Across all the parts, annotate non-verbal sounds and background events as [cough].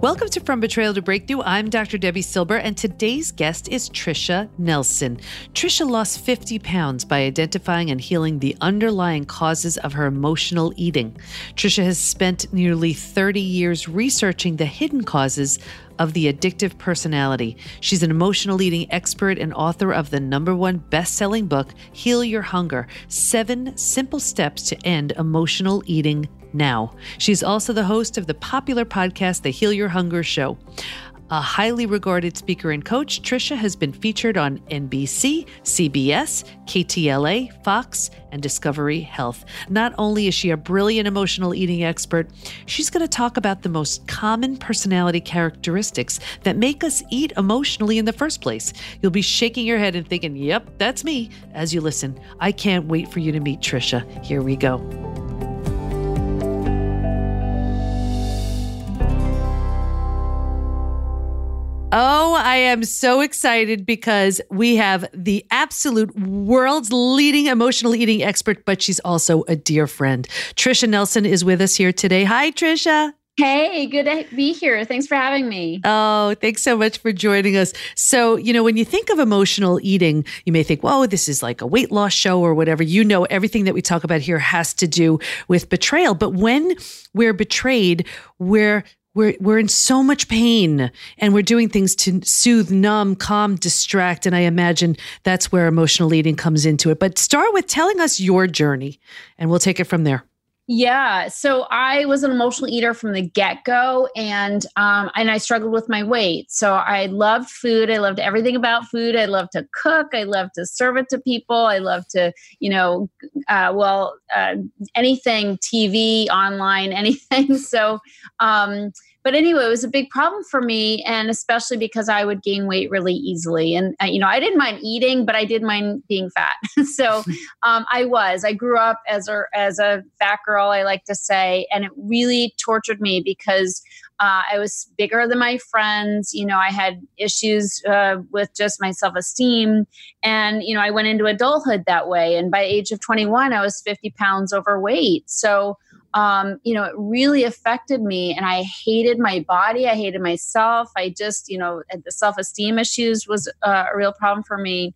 Welcome to From Betrayal to Breakthrough. I'm Dr. Debbie Silber, and today's guest is Tricia Nelson. Tricia lost 50 pounds by identifying and healing the underlying causes of her emotional eating. Tricia has spent nearly 30 years researching the hidden causes of the addictive personality. She's an emotional eating expert and author of the number one best selling book, Heal Your Hunger Seven Simple Steps to End Emotional Eating now. She's also the host of the popular podcast, The Heal Your Hunger Show. A highly regarded speaker and coach, Tricia has been featured on NBC, CBS, KTLA, Fox, and Discovery Health. Not only is she a brilliant emotional eating expert, she's going to talk about the most common personality characteristics that make us eat emotionally in the first place. You'll be shaking your head and thinking, yep, that's me, as you listen. I can't wait for you to meet Tricia. Here we go. Oh, I am so excited because we have the absolute world's leading emotional eating expert, but she's also a dear friend. Tricia Nelson is with us here today. Hi, Tricia. Hey, good to be here. Thanks for having me. Oh, thanks so much for joining us. So, you know, when you think of emotional eating, you may think, whoa, this is like a weight loss show or whatever. You know, everything that we talk about here has to do with betrayal. But when we're betrayed, we're we're we're in so much pain and we're doing things to soothe numb calm distract. And i imagine that's where emotional eating comes into it. But start with telling us your journey and we'll take it from there yeah, so I was an emotional eater from the get go, and um, and I struggled with my weight. So I loved food. I loved everything about food. I loved to cook. I loved to serve it to people. I loved to, you know, uh, well, uh, anything TV, online, [laughs] anything. So um, but anyway, it was a big problem for me, and especially because I would gain weight really easily. And uh, you know, I didn't mind eating, but I did mind being fat. [laughs] so [laughs] um, I was. I grew up as a as a fat girl. I like to say, and it really tortured me because uh, I was bigger than my friends. You know, I had issues uh, with just my self esteem. And, you know, I went into adulthood that way. And by age of 21, I was 50 pounds overweight. So, um, you know, it really affected me and I hated my body. I hated myself. I just, you know, the self esteem issues was uh, a real problem for me.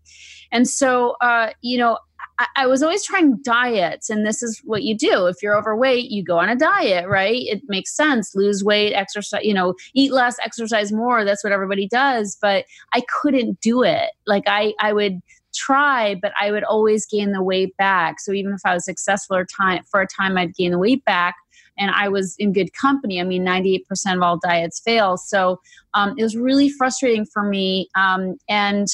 And so, uh, you know, I, I, was always trying diets, and this is what you do. If you're overweight, you go on a diet, right? It makes sense. Lose weight, exercise, you know, eat less, exercise more. That's what everybody does. But I couldn't do it. Like I, I would try, but I would always gain the weight back. So even if I was successful or time for a time, I'd gain the weight back. And I was in good company. I mean, 98% of all diets fail. So um, it was really frustrating for me. Um, and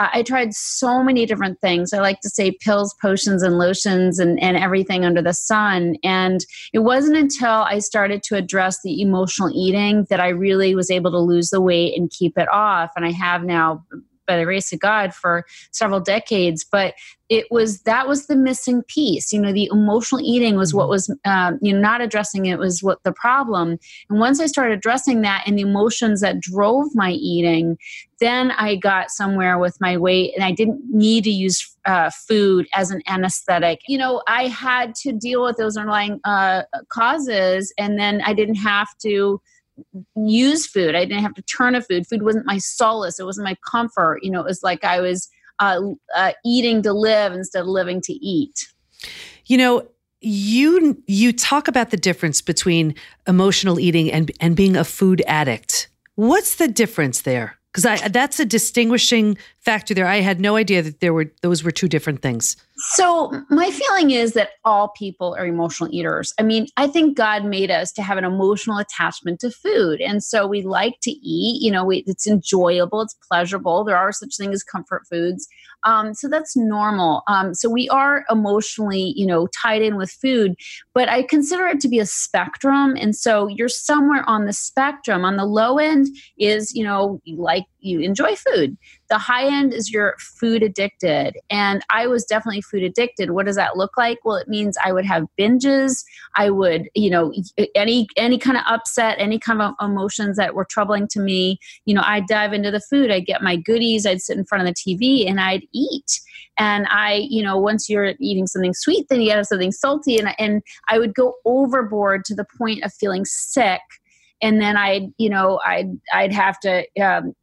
I tried so many different things. I like to say pills, potions, and lotions and, and everything under the sun. And it wasn't until I started to address the emotional eating that I really was able to lose the weight and keep it off. And I have now by the grace of God for several decades. But it was that was the missing piece. You know, the emotional eating was what was um, you know not addressing it was what the problem. And once I started addressing that and the emotions that drove my eating, then I got somewhere with my weight, and I didn't need to use uh, food as an anesthetic. You know, I had to deal with those underlying uh, causes, and then I didn't have to use food. I didn't have to turn to food. Food wasn't my solace. It wasn't my comfort. You know, it was like I was uh, uh, eating to live instead of living to eat. You know, you you talk about the difference between emotional eating and and being a food addict. What's the difference there? Because I that's a distinguishing factor there. I had no idea that there were those were two different things. So, my feeling is that all people are emotional eaters. I mean, I think God made us to have an emotional attachment to food. And so we like to eat, you know, we, it's enjoyable, it's pleasurable. There are such things as comfort foods. Um, so that's normal. Um, so we are emotionally, you know, tied in with food, but I consider it to be a spectrum. And so you're somewhere on the spectrum. On the low end is, you know, you like, you enjoy food the high end is you're food addicted. And I was definitely food addicted. What does that look like? Well, it means I would have binges. I would, you know, any any kind of upset, any kind of emotions that were troubling to me, you know, I'd dive into the food. I'd get my goodies. I'd sit in front of the TV and I'd eat. And I, you know, once you're eating something sweet, then you have something salty. And, and I would go overboard to the point of feeling sick and then I'd you know I'd I'd have to um,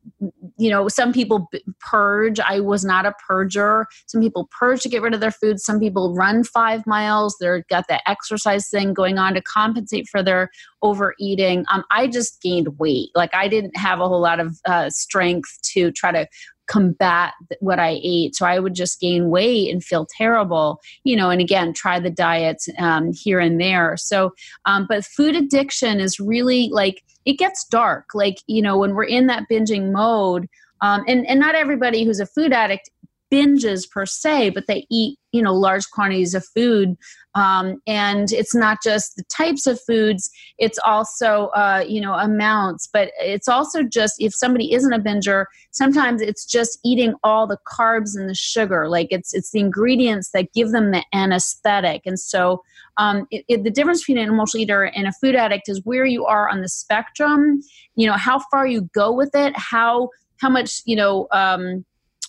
you know some people purge. I was not a purger. Some people purge to get rid of their food. Some people run five miles. They're got the exercise thing going on to compensate for their overeating. Um, I just gained weight. Like I didn't have a whole lot of uh, strength to try to combat what I ate. So I would just gain weight and feel terrible, you know, and again, try the diets um, here and there. So, um, but food addiction is really like, it gets dark. Like, you know, when we're in that binging mode, um, and, and not everybody who's a food addict binges per se, but they eat, you know, large quantities of food. Um, and it's not just the types of foods, it's also, uh, you know, amounts, but it's also just if somebody isn't a binger, sometimes it's just eating all the carbs and the sugar. Like it's, it's the ingredients that give them the anesthetic. And so um, it, it, the difference between an emotional eater and a food addict is where you are on the spectrum, you know, how far you go with it, how, how much, you know, um,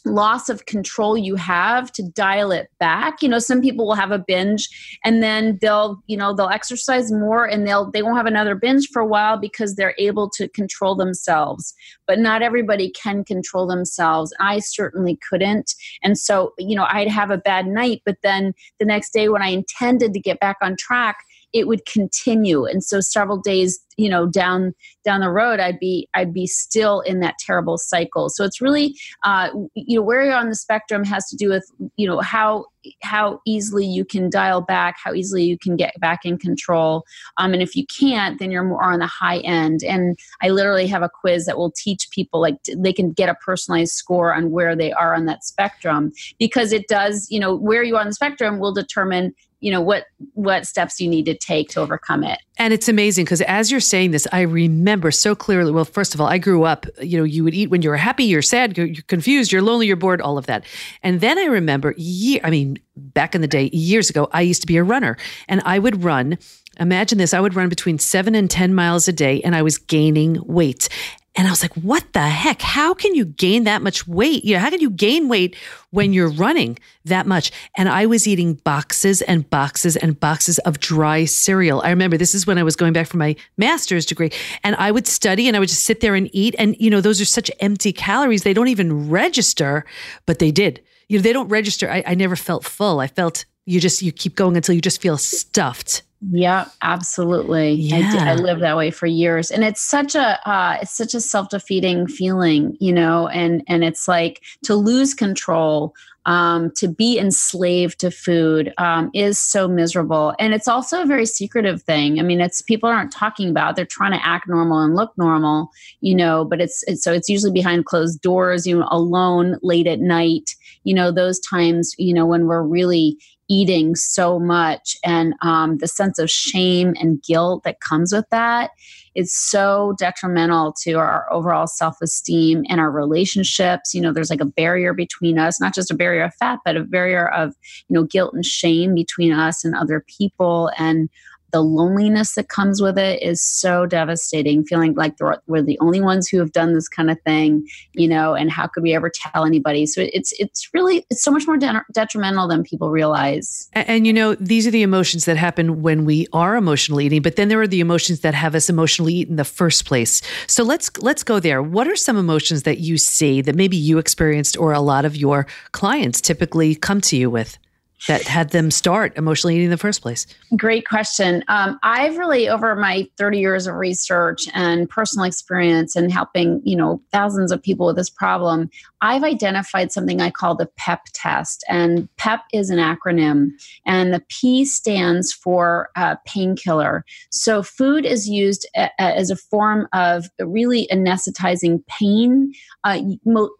loss of control you have to dial it back. You know some people will have a binge and then they'll you know they'll exercise more and they'll they won't have another binge for a while because they're able to control themselves. But not everybody can control themselves. I certainly couldn't. And so you know i'd have a bad night but then the next day when i intended to get back on track it would continue. And so several days you know down down the road i'd be i'd be still in that terrible cycle. So it's really uh, you know where you're on the spectrum has to do with you know how how easily you can dial back how easily you can get back in control. Um, and if you can't then you're more on the high end. And i literally have a quiz that will teach people like they can get a personalized score on where they are on that spectrum. Because it does you know where you are on the spectrum will determine you know what what steps you need to take to overcome it. And it's amazing because as you're saying this i remember so clearly well first of all i grew up you know you would eat when you were happy you're sad you're confused you're lonely you're bored all of that. And then i remember year i mean back in the day years ago i used to be a runner. And i would run imagine this i would run between 7 and 10 miles a day and i was gaining weight and I was like, what the heck? How can you gain that much weight? You know, how can you gain weight when you're running that much? And I was eating boxes and boxes and boxes of dry cereal. I remember this is when I was going back for my master's degree and I would study and I would just sit there and eat. And, you know, those are such empty calories. They don't even register, but they did. You know, they don't register. I, I never felt full. I felt you just, you keep going until you just feel stuffed. Yeah, absolutely. Yeah. I, I lived that way for years, and it's such a uh, it's such a self defeating feeling, you know. And and it's like to lose control, um, to be enslaved to food um, is so miserable, and it's also a very secretive thing. I mean, it's people aren't talking about. They're trying to act normal and look normal, you know. But it's, it's so it's usually behind closed doors, you know, alone late at night. You know, those times, you know, when we're really eating so much and um, the sense of shame and guilt that comes with that is so detrimental to our overall self-esteem and our relationships. You know there's like a barrier between us not just a barrier of fat but a barrier of you know guilt and shame between us and other people. And the loneliness that comes with it is so devastating feeling like we're the only ones who have done this kind of thing you know and how could we ever tell anybody? So it's it's really it's so much more de- detrimental than people realize. And, and, you know these are the emotions that happen when we are emotionally eating but then there are the emotions that have us emotionally eat in the first place. So let's let's go there. What are some emotions that you see that maybe you experienced or a lot of your clients typically come to you with that had them start emotionally eating in the first place? Great question. Um, I've really, over my 30 years of research and personal experience and helping, you know, thousands of people with this problem, I've identified something I call the PEP test. And PEP is an acronym, and the P stands for uh, painkiller. So food is used a, a, as a form of really anesthetizing pain, uh,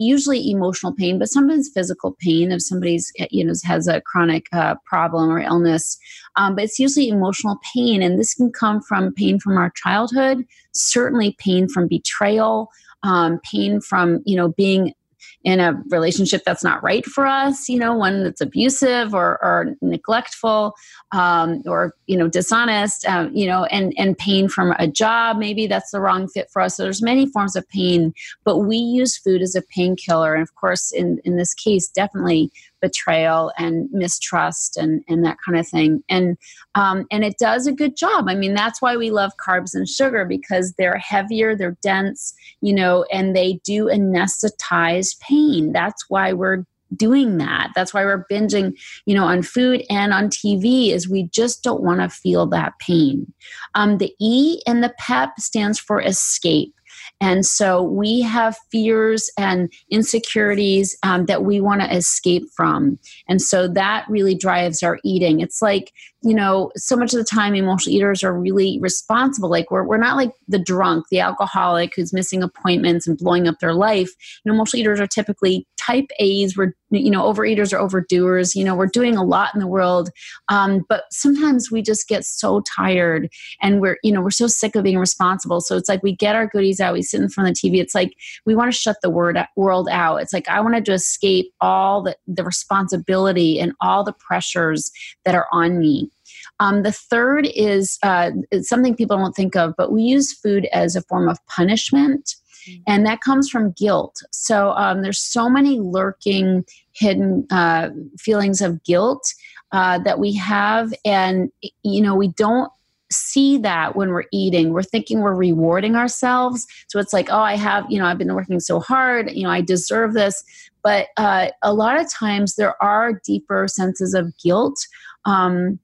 usually emotional pain, but sometimes physical pain if somebody's, you know, has a chronic uh, problem or illness. Um, but it's usually emotional pain, and this can come from pain from our childhood, certainly pain from betrayal. Um, pain from you know being in a relationship that's not right for us, you know, one that's abusive or, or neglectful um, or, you know, dishonest, um, you know, and, and pain from a job, maybe that's the wrong fit for us. So there's many forms of pain, but we use food as a painkiller. And of course, in, in this case, definitely betrayal and mistrust and and that kind of thing. And um, and it does a good job. I mean that's why we love carbs and sugar because they're heavier they're dense you know and they do anesthetize pain. That's why we're doing that. That's why we're binging you know on food and on tv is we just don't want to feel that pain. Um, the e in the pep stands for escape and so we have fears and insecurities um, that we want to escape from. And so that really drives our eating. It's like, you know, so much of the time emotional eaters are really responsible. Like we're, we're not like the drunk, the alcoholic who's missing appointments and blowing up their life. You know, emotional eaters are typically type A's. We're, you know, overeaters are overdoers. You know, we're doing a lot in the world. Um, but sometimes we just get so tired and we're, you know, we're so sick of being responsible. So it's like we get our goodies out, we sit in front of the TV. It's like we want to shut the word, world out. It's like I wanted to escape all the, the responsibility and all the pressures that are on me. Um, the third is uh, something people don't think of, but we use food as a form of punishment. Mm. And that comes from guilt. So um, there's so many lurking, hidden uh, feelings of guilt uh, that we have, and you know we don't see that when we're eating. We're thinking we're rewarding ourselves. So it's like, oh, I have, you know, I've been working so hard, you know, I deserve this. But uh, a lot of times there are deeper senses of guilt. Um,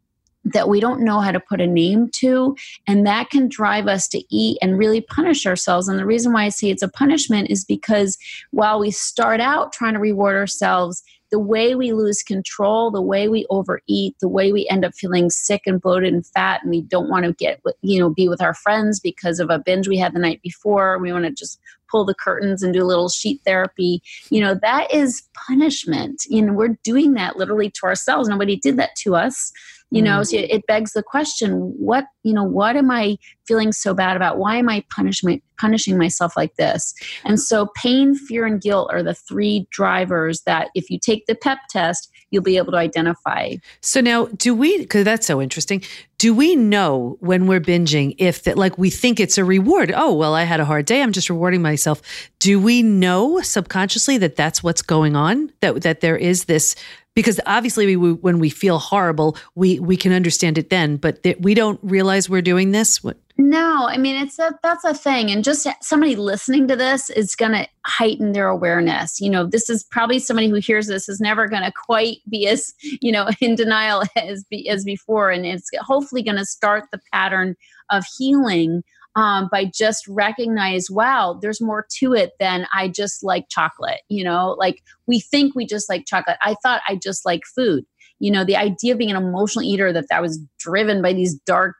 that we don't know how to put a name to, and that can drive us to eat and really punish ourselves. And the reason why I say it's a punishment is because while we start out trying to reward ourselves, the way we lose control, the way we overeat, the way we end up feeling sick and bloated and fat, and we don't want to get, you know, be with our friends because of a binge we had the night before. We want to just pull the curtains and do a little sheet therapy. You know, that is punishment. You know, we're doing that literally to ourselves. Nobody did that to us you know mm. so it begs the question what you know what am i feeling so bad about? Why am i punishing punishing myself like this? And so pain fear and guilt are the three drivers that if you take the pep test you'll be able to identify. So now do we because that's so interesting. Do we know when we're binging if that like we think it's a reward? Oh well i had a hard day. I'm just rewarding myself. Do we know subconsciously that that's what's going on? That that there is this because obviously we, when we feel horrible we we can understand it then but th- we don't realize we're doing this? What? No i mean it's a that's a thing and just somebody listening to this is going to heighten their awareness. You know this is probably somebody who hears this is never going to quite be as you know [laughs] in denial [laughs] as be, as before and it's hopefully going to start the pattern of healing um, by just recognize, wow, there's more to it than I just like chocolate. You know, like we think we just like chocolate. I thought I just like food. You know, the idea of being an emotional eater that that was driven by these dark,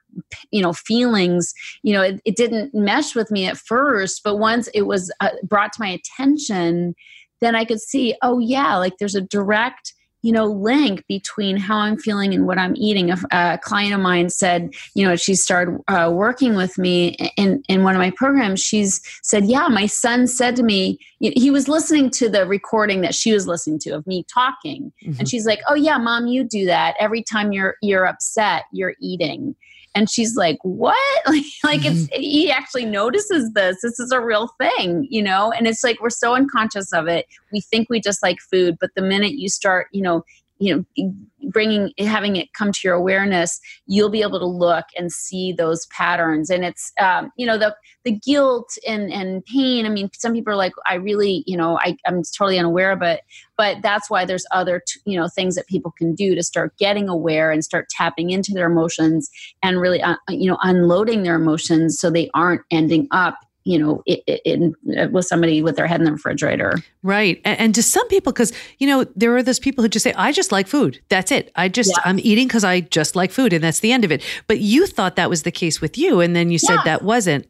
you know, feelings. You know, it, it didn't mesh with me at first, but once it was uh, brought to my attention, then I could see, oh yeah, like there's a direct you know link between how i'm feeling and what i'm eating. A, a client of mine said you know she started uh, working with me in, in one of my programs she's said yeah my son said to me he was listening to the recording that she was listening to of me talking. Mm-hmm. and she's like oh yeah mom you do that. Every time you're you're upset you're eating and she's like what? [laughs] Like, like it's mm-hmm. he actually notices this. This is a real thing you know? And it's like we're so unconscious of it. We think we just like food but the minute you start you know you know bringing having it come to your awareness you'll be able to look and see those patterns. And it's um, you know the the guilt and and pain i mean some people are like i really you know I, i'm totally unaware of it. But that's why there's other t- you know things that people can do to start getting aware and start tapping into their emotions and really uh, you know unloading their emotions so they aren't ending up you know, in, in, with somebody with their head in the refrigerator. Right. And, and to some people, because, you know, there are those people who just say, I just like food. That's it. I just, yeah. I'm eating because I just like food. And that's the end of it. But you thought that was the case with you. And then you said yeah. that wasn't.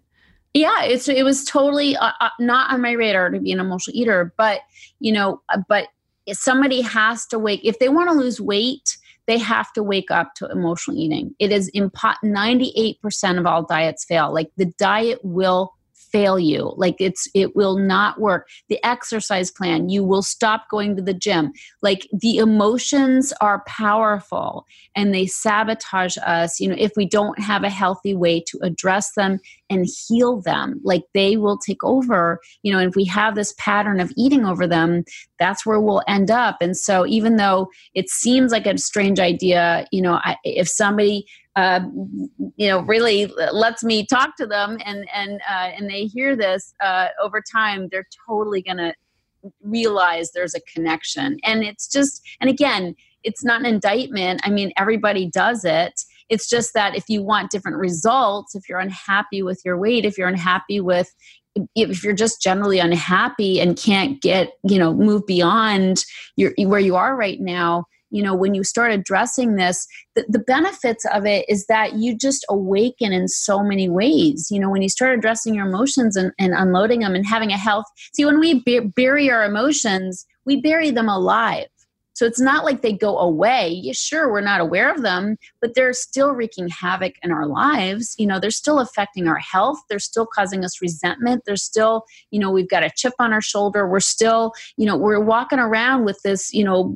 Yeah. It's, it was totally uh, uh, not on my radar to be an emotional eater. But, you know, uh, but somebody has to wake, if they want to lose weight, they have to wake up to emotional eating. It is impo- 98% of all diets fail. Like the diet will fail you. Like it's it will not work. The exercise plan you will stop going to the gym. Like the emotions are powerful and they sabotage us. You know if we don't have a healthy way to address them and heal them like they will take over. You know and if we have this pattern of eating over them that's where we'll end up. And so even though it seems like a strange idea you know I, if somebody uh, you know really lets me talk to them and and uh, and they hear this uh, over time they're totally gonna realize there's a connection. And it's just and again it's not an indictment. I mean everybody does it. It's just that if you want different results if you're unhappy with your weight if you're unhappy with if you're just generally unhappy and can't get you know move beyond your where you are right now you know when you start addressing this the, the benefits of it is that you just awaken in so many ways. You know when you start addressing your emotions and, and unloading them and having a health see when we bury our emotions we bury them alive so it's not like they go away. Yeah, sure, we're not aware of them, but they're still wreaking havoc in our lives. You know, they're still affecting our health. They're still causing us resentment. They're still, you know, we've got a chip on our shoulder. We're still, you know, we're walking around with this, you know,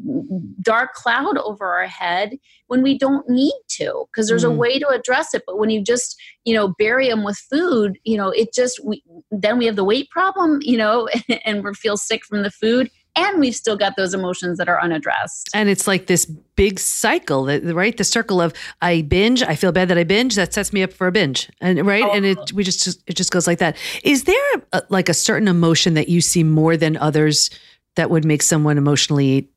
dark cloud over our head when we don't need to because there's mm. a way to address it. But when you just, you know, bury them with food, you know, it just, we, then we have the weight problem, you know, [laughs] and we feel sick from the food and we've still got those emotions that are unaddressed. And it's like this big cycle, right? The circle of I binge, I feel bad that I binge, that sets me up for a binge, and right, oh. and it we just it just goes like that. Is there a, like a certain emotion that you see more than others that would make someone emotionally eat?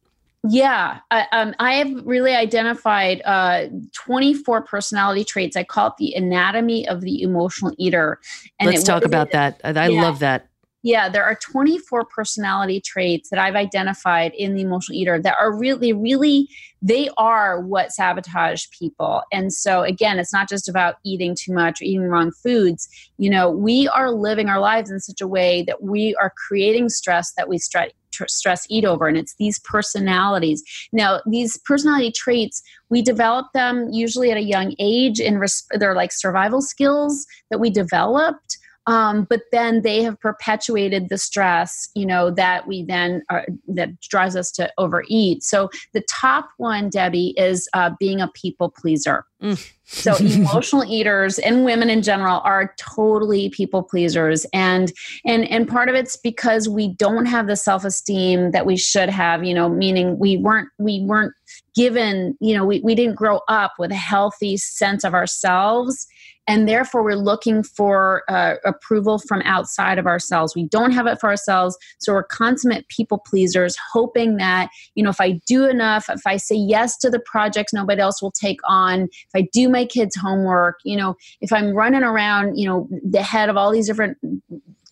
Yeah, I, um, I have really identified uh, 24 personality traits. I call it the anatomy of the emotional eater. And Let's talk about it, that. I yeah. love that. Yeah, there are 24 personality traits that I've identified in the emotional eater that are really, really, they are what sabotage people. And so, again, it's not just about eating too much or eating wrong foods. You know, we are living our lives in such a way that we are creating stress that we stress stress eat over and it's these personalities now these personality traits we develop them usually at a young age and res- they're like survival skills that we developed um, but then they have perpetuated the stress you know that we then are, that drives us to overeat. So the top one debbie is uh, being a people pleaser. Mm. so [laughs] emotional eaters and women in general are totally people pleasers. And and and part of it's because we don't have the self-esteem that we should have you know meaning we weren't we weren't given you know we, we didn't grow up with a healthy sense of ourselves and therefore we're looking for uh, approval from outside of ourselves. We don't have it for ourselves. So we're consummate people pleasers hoping that you know if i do enough if i say yes to the projects nobody else will take on if i do my kids homework you know if i'm running around you know the head of all these different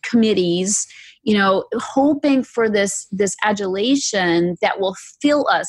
committees you know hoping for this this adulation that will fill us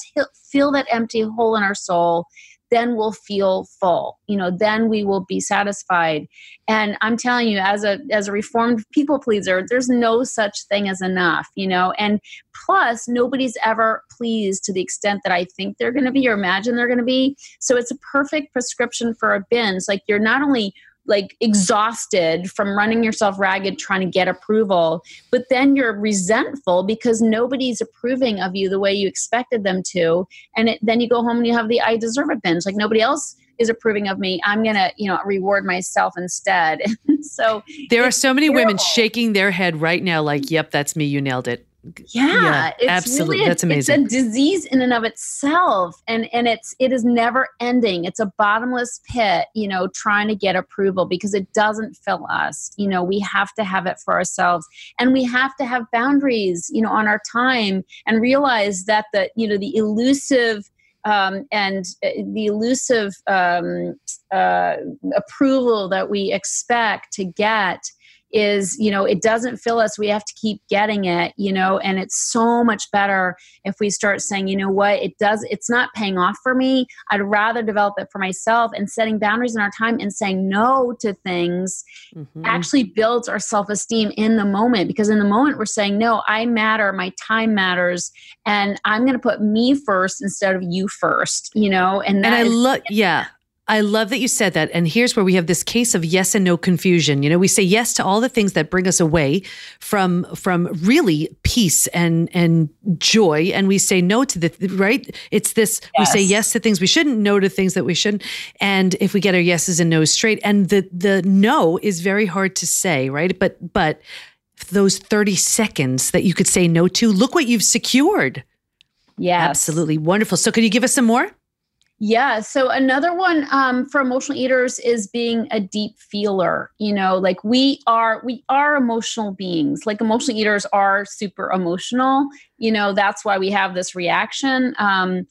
fill that empty hole in our soul then we'll feel full you know then we will be satisfied. And i'm telling you as a as a reformed people pleaser there's no such thing as enough you know? And plus nobody's ever pleased to the extent that i think they're going to be or imagine they're going to be. So it's a perfect prescription for a binge like you're not only like exhausted from running yourself ragged trying to get approval but then you're resentful because nobody's approving of you the way you expected them to and it, then you go home and you have the i deserve it binge like nobody else is approving of me. I'm gonna you know reward myself instead. [laughs] So there are so many terrible. women shaking their head right now like yep that's me you nailed it yeah, yeah absolutely really a, that's amazing it's a disease in and of itself and and it's it is never ending. It's a bottomless pit you know trying to get approval because it doesn't fill us. You know we have to have it for ourselves and we have to have boundaries you know on our time and realize that the you know the elusive um, and uh, the elusive um, uh, approval that we expect to get is you know it doesn't fill us. We have to keep getting it you know and it's so much better if we start saying you know what? It does it's not paying off for me. I'd rather develop it for myself and setting boundaries in our time and saying no to things mm-hmm. actually builds our self-esteem in the moment because in the moment we're saying no i matter. My time matters and i'm going to put me first instead of you first you know and, and i love yeah I love that you said that. And here's where we have this case of yes and no confusion. You know, we say yes to all the things that bring us away from from really peace and and joy, and we say no to the right. It's this yes. we say yes to things we shouldn't, no to things that we shouldn't. And if we get our yeses and nos straight, and the the no is very hard to say, right? But but those 30 seconds that you could say no to, look what you've secured. Yeah. Absolutely wonderful. So could you give us some more? Yeah. So another one um, for emotional eaters is being a deep feeler. You know, like we are, we are emotional beings. Like emotional eaters are super emotional. You know, that's why we have this reaction. Um,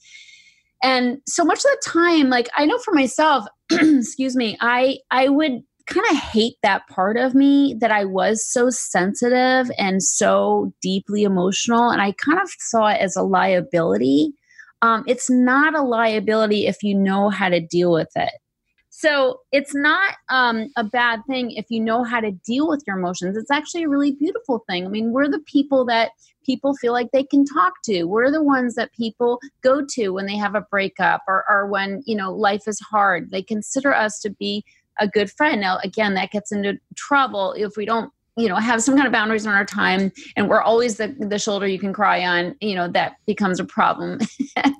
and so much of the time, like I know for myself, [clears throat] excuse me, I I would kind of hate that part of me that I was so sensitive and so deeply emotional, and I kind of saw it as a liability um, it's not a liability if you know how to deal with it. So it's not um, a bad thing if you know how to deal with your emotions. It's actually a really beautiful thing. I mean, we're the people that people feel like they can talk to. We're the ones that people go to when they have a breakup or, or when you know life is hard. They consider us to be a good friend. Now, again, that gets into trouble if we don't you know have some kind of boundaries on our time and we're always the, the shoulder you can cry on you know that becomes a problem. [laughs]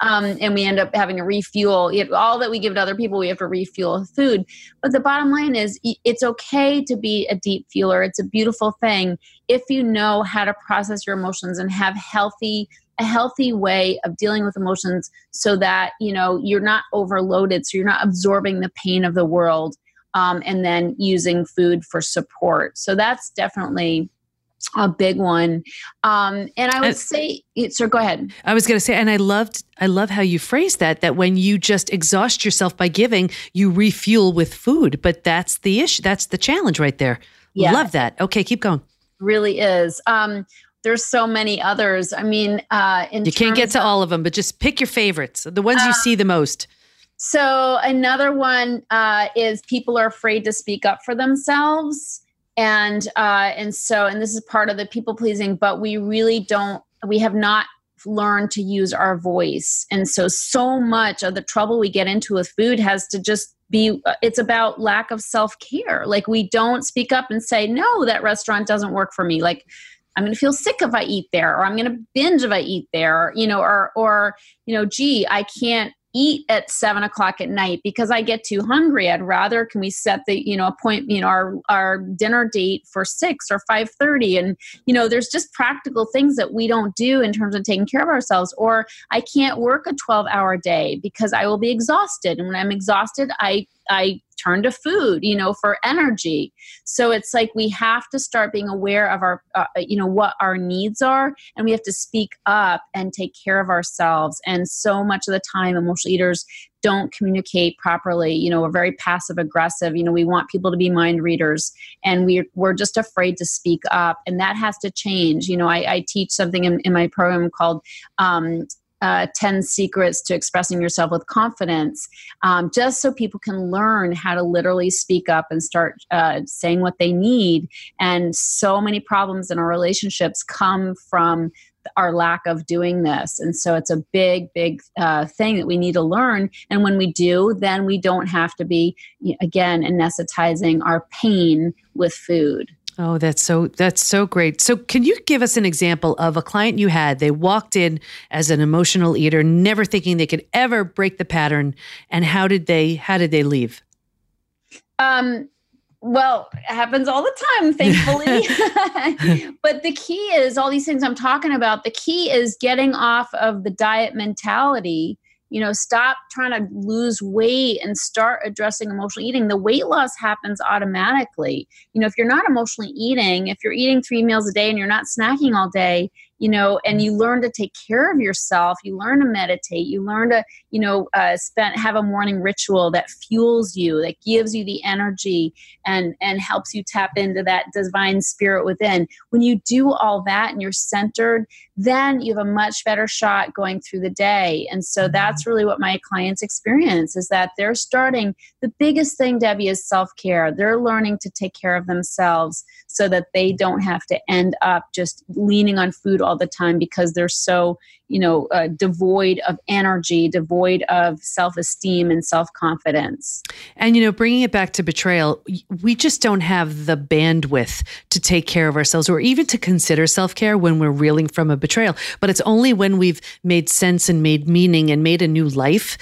Um, and we end up having a refuel. All that we give to other people we have to refuel food. But the bottom line is it's okay to be a deep feeler. It's a beautiful thing if you know how to process your emotions and have healthy a healthy way of dealing with emotions so that you know you're not overloaded so you're not absorbing the pain of the world um, and then using food for support. So that's definitely a big one. Um, and I would and, say, sir, go ahead. I was going to say, and I loved, I love how you phrase that. That when you just exhaust yourself by giving, you refuel with food. But that's the issue. That's the challenge right there. Yeah. Love that. Okay, keep going. Really is. Um, there's so many others. I mean, uh, you can't get to of, all of them, but just pick your favorites, the ones uh, you see the most. So another one uh, is people are afraid to speak up for themselves, and uh, and so and this is part of the people pleasing. But we really don't. We have not learned to use our voice, and so so much of the trouble we get into with food has to just be. Uh, it's about lack of self care. Like we don't speak up and say, no, that restaurant doesn't work for me. Like I'm going to feel sick if I eat there, or I'm going to binge if I eat there, you know, or or you know, gee, I can't eat at seven o'clock at night because I get too hungry. I'd rather can we set the you know appoint you know our our dinner date for six or five thirty, and you know there's just practical things that we don't do in terms of taking care of ourselves. Or I can't work a twelve hour day because I will be exhausted, and when I'm exhausted, I I turn to food you know for energy. So it's like we have to start being aware of our uh, you know what our needs are and we have to speak up and take care of ourselves. And so much of the time emotional eaters don't communicate properly you know we're very passive aggressive you know we want people to be mind readers and we're, we're just afraid to speak up. And that has to change. You know i, I teach something in, in my program called um, uh, 10 secrets to expressing yourself with confidence, um, just so people can learn how to literally speak up and start uh, saying what they need. And so many problems in our relationships come from our lack of doing this. And so it's a big, big uh, thing that we need to learn. And when we do, then we don't have to be, again, anesthetizing our pain with food. Oh, that's so that's so great. So can you give us an example of a client you had? They walked in as an emotional eater, never thinking they could ever break the pattern, and how did they how did they leave? Um well, it happens all the time, thankfully. [laughs] [laughs] but the key is all these things I'm talking about. The key is getting off of the diet mentality you know stop trying to lose weight and start addressing emotional eating. The weight loss happens automatically. You know if you're not emotionally eating if you're eating three meals a day and you're not snacking all day you know and you learn to take care of yourself you learn to meditate you learn to you know uh, spend have a morning ritual that fuels you that gives you the energy and and helps you tap into that divine spirit within. When you do all that and you're centered then you have a much better shot going through the day. And so mm-hmm. that's really what my clients experience is that they're starting the biggest thing debbie is self-care. They're learning to take care of themselves so that they don't have to end up just leaning on food all the time because they're so you know uh, devoid of energy devoid of self-esteem and self-confidence. And you know bringing it back to betrayal we just don't have the bandwidth to take care of ourselves or even to consider self-care when we're reeling from a betrayal. But it's only when we've made sense and made meaning and made a new life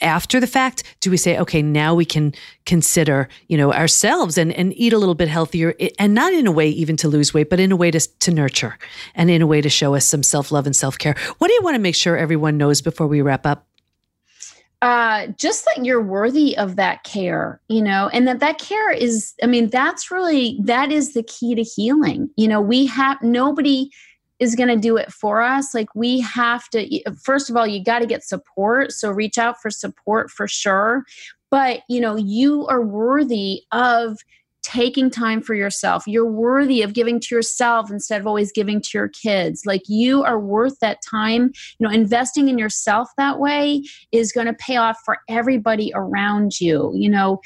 after the fact do we say okay now we can consider you know ourselves and and eat a little bit healthier and not in a way even to lose weight but in a way to to nurture and in a way to show us some self-love and self-care what do you want to make sure everyone knows before we wrap up uh, just that you're worthy of that care, you know, and that that care is, I mean, that's really, that is the key to healing. You know, we have, nobody is going to do it for us. Like we have to first of all you got to get support so reach out for support for sure. But you know you are worthy of taking time for yourself. You're worthy of giving to yourself instead of always giving to your kids. Like you are worth that time. You know, investing in yourself that way is going to pay off for everybody around you. You know,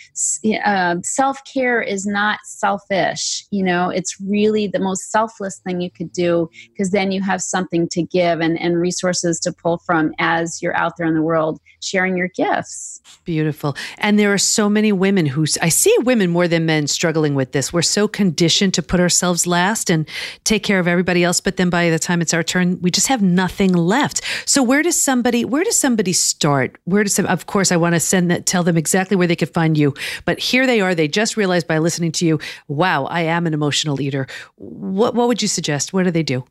uh, self care is not selfish. You know, it's really the most selfless thing you could do because then you have something to give and, and resources to pull from as you're out there in the world sharing your gifts. Beautiful. And there are so many women who I see women more than men struggling with this. We're so conditioned to put ourselves last and take care of everybody else, but then by the time it's our turn, we just have nothing left. So where does somebody where does somebody start? Where does some, of course I want to send that tell them exactly where they could find you. But here they are. They just realized by listening to you, wow, I am an emotional eater. What what would you suggest? What do they do?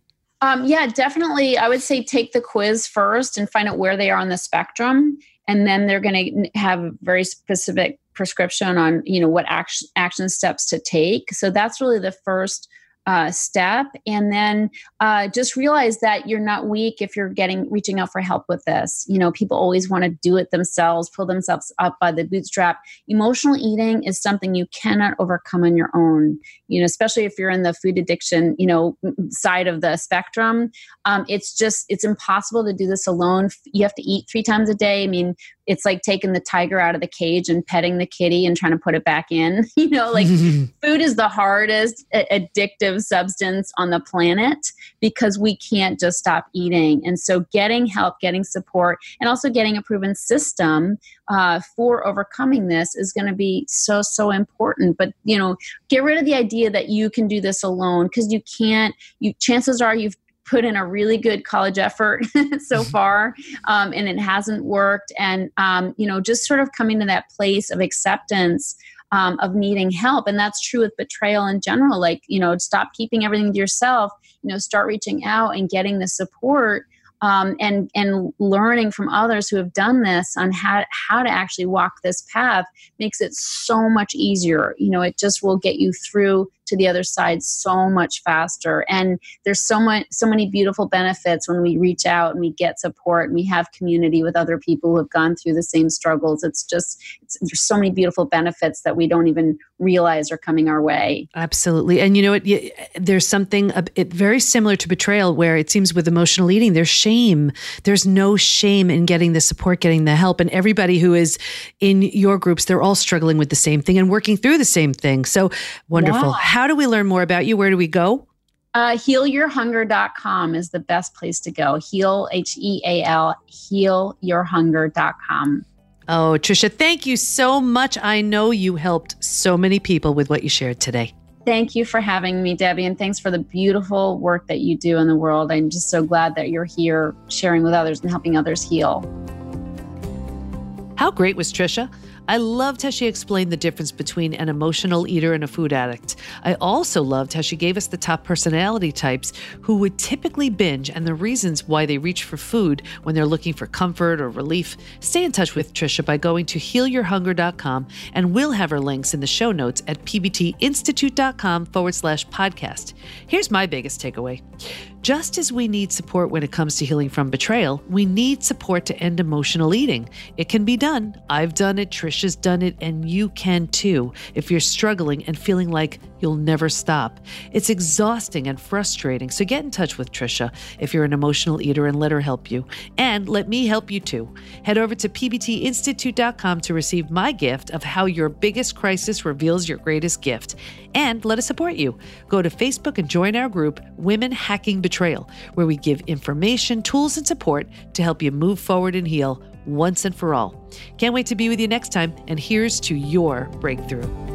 Um, yeah, definitely. I would say take the quiz first and find out where they are on the spectrum, and then they're going to have a very specific prescription on you know what action action steps to take so that's really the first uh, step. And then uh, just realize that you're not weak if you're getting reaching out for help with this. You know people always want to do it themselves pull themselves up by the bootstrap. Emotional eating is something you cannot overcome on your own. You know especially if you're in the food addiction you know side of the spectrum um, it's just it's impossible to do this alone. You have to eat three times a day. I mean it's like taking the tiger out of the cage and petting the kitty and trying to put it back in. [laughs] You know, like [laughs] food is the hardest addictive substance on the planet because we can't just stop eating. And so, getting help, getting support, and also getting a proven system uh, for overcoming this is going to be so, so important. But, you know, get rid of the idea that you can do this alone because you can't. You chances are you've put in a really good college effort [laughs] so mm-hmm. far um, and it hasn't worked and um, you know just sort of coming to that place of acceptance um, of needing help and that's true with betrayal in general like you know stop keeping everything to yourself you know start reaching out and getting the support um, and and learning from others who have done this on how how to actually walk this path makes it so much easier. You know, it just will get you through to the other side so much faster. And there's so much so many beautiful benefits when we reach out and we get support and we have community with other people who have gone through the same struggles. It's just it's, there's so many beautiful benefits that we don't even realize are coming our way. Absolutely. And you know what? There's something it, very similar to betrayal where it seems with emotional eating, there's shame. There's no shame in getting the support, getting the help. And everybody who is in your groups, they're all struggling with the same thing and working through the same thing. So wonderful. Yeah. How do we learn more about you? Where do we go? Uh, healyourhunger.com is the best place to go. Heal, H E A L, healyourhunger.com. Oh, Tricia, thank you so much. I know you helped so many people with what you shared today. Thank you for having me, Debbie, and thanks for the beautiful work that you do in the world. I'm just so glad that you're here sharing with others and helping others heal. How great was Tricia? I loved how she explained the difference between an emotional eater and a food addict. I also loved how she gave us the top personality types who would typically binge and the reasons why they reach for food when they're looking for comfort or relief. Stay in touch with Tricia by going to healyourhunger.com and we'll have her links in the show notes at pbtinstitute.com forward slash podcast. Here's my biggest takeaway. Just as we need support when it comes to healing from betrayal, we need support to end emotional eating. It can be done. I've done it, Tricia's done it, and you can too if you're struggling and feeling like you'll never stop. It's exhausting and frustrating, so get in touch with Tricia if you're an emotional eater and let her help you. And let me help you too. Head over to pbtinstitute.com to receive my gift of how your biggest crisis reveals your greatest gift. And let us support you. Go to Facebook and join our group, Women Hacking Betrayal, where we give information, tools, and support to help you move forward and heal once and for all. Can't wait to be with you next time, and here's to your breakthrough.